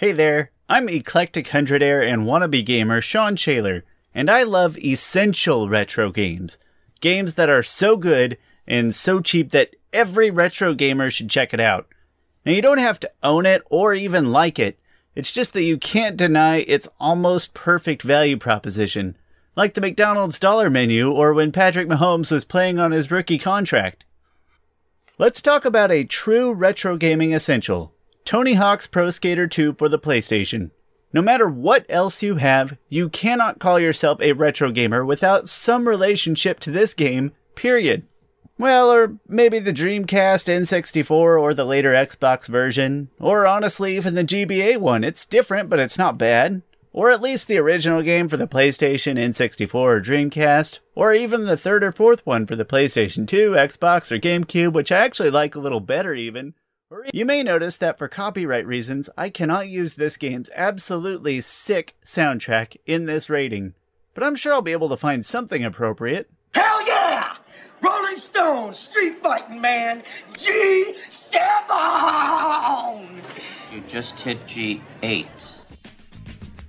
Hey there, I'm eclectic hundredaire and wannabe gamer Shawn Schaller, and I love essential retro games. Games that are so good and so cheap that every retro gamer should check it out. Now, you don't have to own it or even like it, it's just that you can't deny its almost perfect value proposition, like the McDonald's dollar menu or when Patrick Mahomes was playing on his rookie contract. Let's talk about a true retro gaming essential Tony Hawk's Pro Skater 2 for the PlayStation. No matter what else you have, you cannot call yourself a retro gamer without some relationship to this game, period. Well, or maybe the Dreamcast N64 or the later Xbox version, or honestly, even the GBA one. It's different, but it's not bad. Or at least the original game for the PlayStation, N64, or Dreamcast, or even the third or fourth one for the PlayStation 2, Xbox, or GameCube, which I actually like a little better even. You may notice that for copyright reasons, I cannot use this game's absolutely sick soundtrack in this rating. But I'm sure I'll be able to find something appropriate. Hell yeah! Rolling Stones, Street Fighting Man, G7! You just hit G8.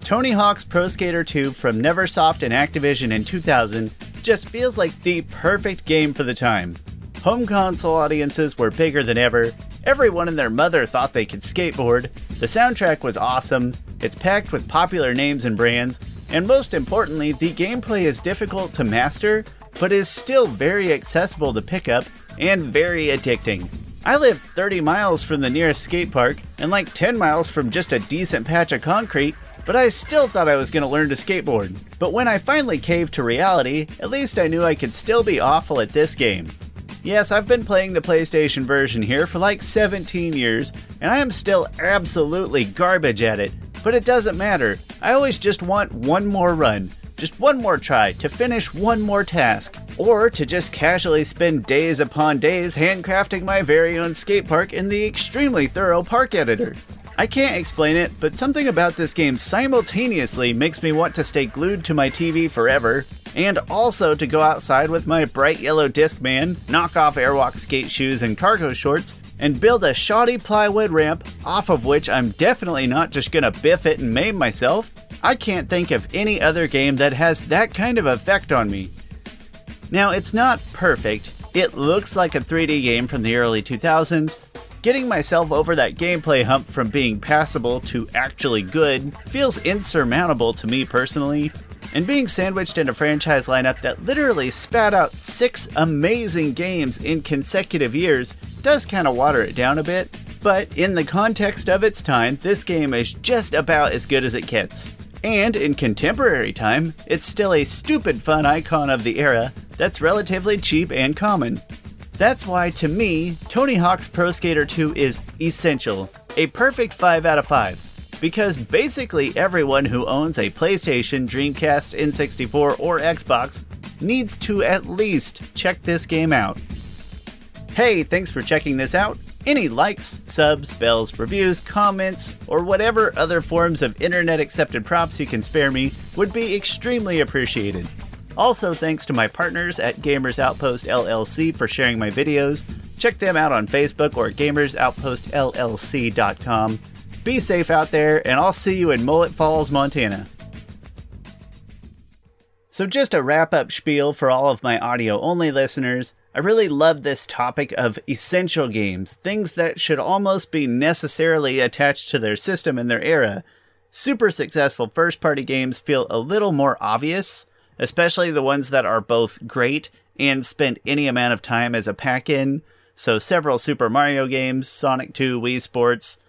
Tony Hawk's Pro Skater 2 from Neversoft and Activision in 2000 just feels like the perfect game for the time. Home console audiences were bigger than ever, everyone and their mother thought they could skateboard, the soundtrack was awesome, it's packed with popular names and brands, and most importantly, the gameplay is difficult to master, but is still very accessible to pick up and very addicting. I live 30 miles from the nearest skate park and like 10 miles from just a decent patch of concrete, but I still thought I was going to learn to skateboard. But when I finally caved to reality, at least I knew I could still be awful at this game. Yes, I've been playing the PlayStation version here for like 17 years, and I am still absolutely garbage at it. But it doesn't matter. I always just want one more run, just one more try to finish one more task, or to just casually spend days upon days handcrafting my very own skate park in the extremely thorough park editor. I can't explain it, but something about this game simultaneously makes me want to stay glued to my TV forever, and also to go outside with my bright yellow Discman, knock off Airwalk skate shoes and cargo shorts, and build a shoddy plywood ramp off of which I'm definitely not just gonna biff it and maim myself. I can't think of any other game that has that kind of effect on me. Now, it's not perfect. It looks like a 3D game from the early 2000s, Getting myself over that gameplay hump from being passable to actually good feels insurmountable to me personally, and being sandwiched in a franchise lineup that literally spat out six amazing games in consecutive years does kind of water it down a bit, but in the context of its time, this game is just about as good as it gets. And in contemporary time, it's still a stupid fun icon of the era that's relatively cheap and common. That's why, to me, Tony Hawk's Pro Skater 2 is essential, a perfect 5 out of 5. Because basically everyone who owns a PlayStation, Dreamcast, N64, or Xbox needs to at least check this game out. Hey, thanks for checking this out. Any likes, subs, bells, reviews, comments, or whatever other forms of internet accepted props you can spare me would be extremely appreciated. Also, thanks to my partners at Gamers Outpost LLC for sharing my videos. Check them out on Facebook or gamersoutpostllc.com. Be safe out there, and I'll see you in Mullet Falls, Montana. So, just a wrap up spiel for all of my audio only listeners. I really love this topic of essential games, things that should almost be necessarily attached to their system and their era. Super successful first party games feel a little more obvious, especially the ones that are both great and spent any amount of time as a pack in. So, several Super Mario games, Sonic 2, Wii Sports.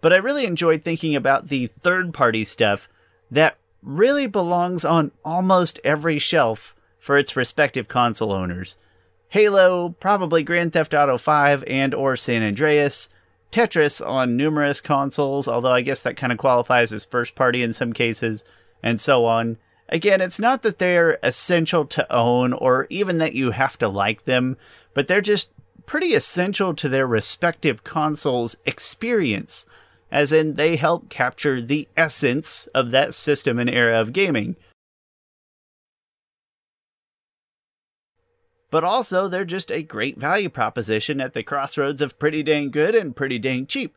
But I really enjoyed thinking about the third party stuff that really belongs on almost every shelf for its respective console owners. Halo, probably Grand Theft Auto 5 and or San Andreas, Tetris on numerous consoles, although I guess that kind of qualifies as first party in some cases, and so on. Again, it's not that they're essential to own or even that you have to like them, but they're just pretty essential to their respective consoles' experience, as in they help capture the essence of that system and era of gaming. But also, they're just a great value proposition at the crossroads of pretty dang good and pretty dang cheap.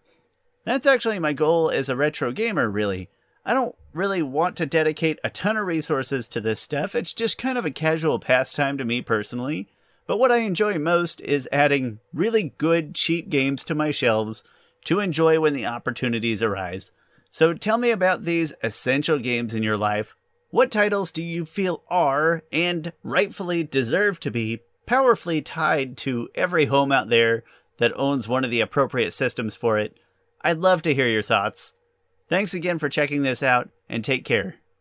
That's actually my goal as a retro gamer, really. I don't really want to dedicate a ton of resources to this stuff, it's just kind of a casual pastime to me personally. But what I enjoy most is adding really good, cheap games to my shelves to enjoy when the opportunities arise. So tell me about these essential games in your life. What titles do you feel are, and rightfully deserve to be, powerfully tied to every home out there that owns one of the appropriate systems for it? I'd love to hear your thoughts. Thanks again for checking this out, and take care.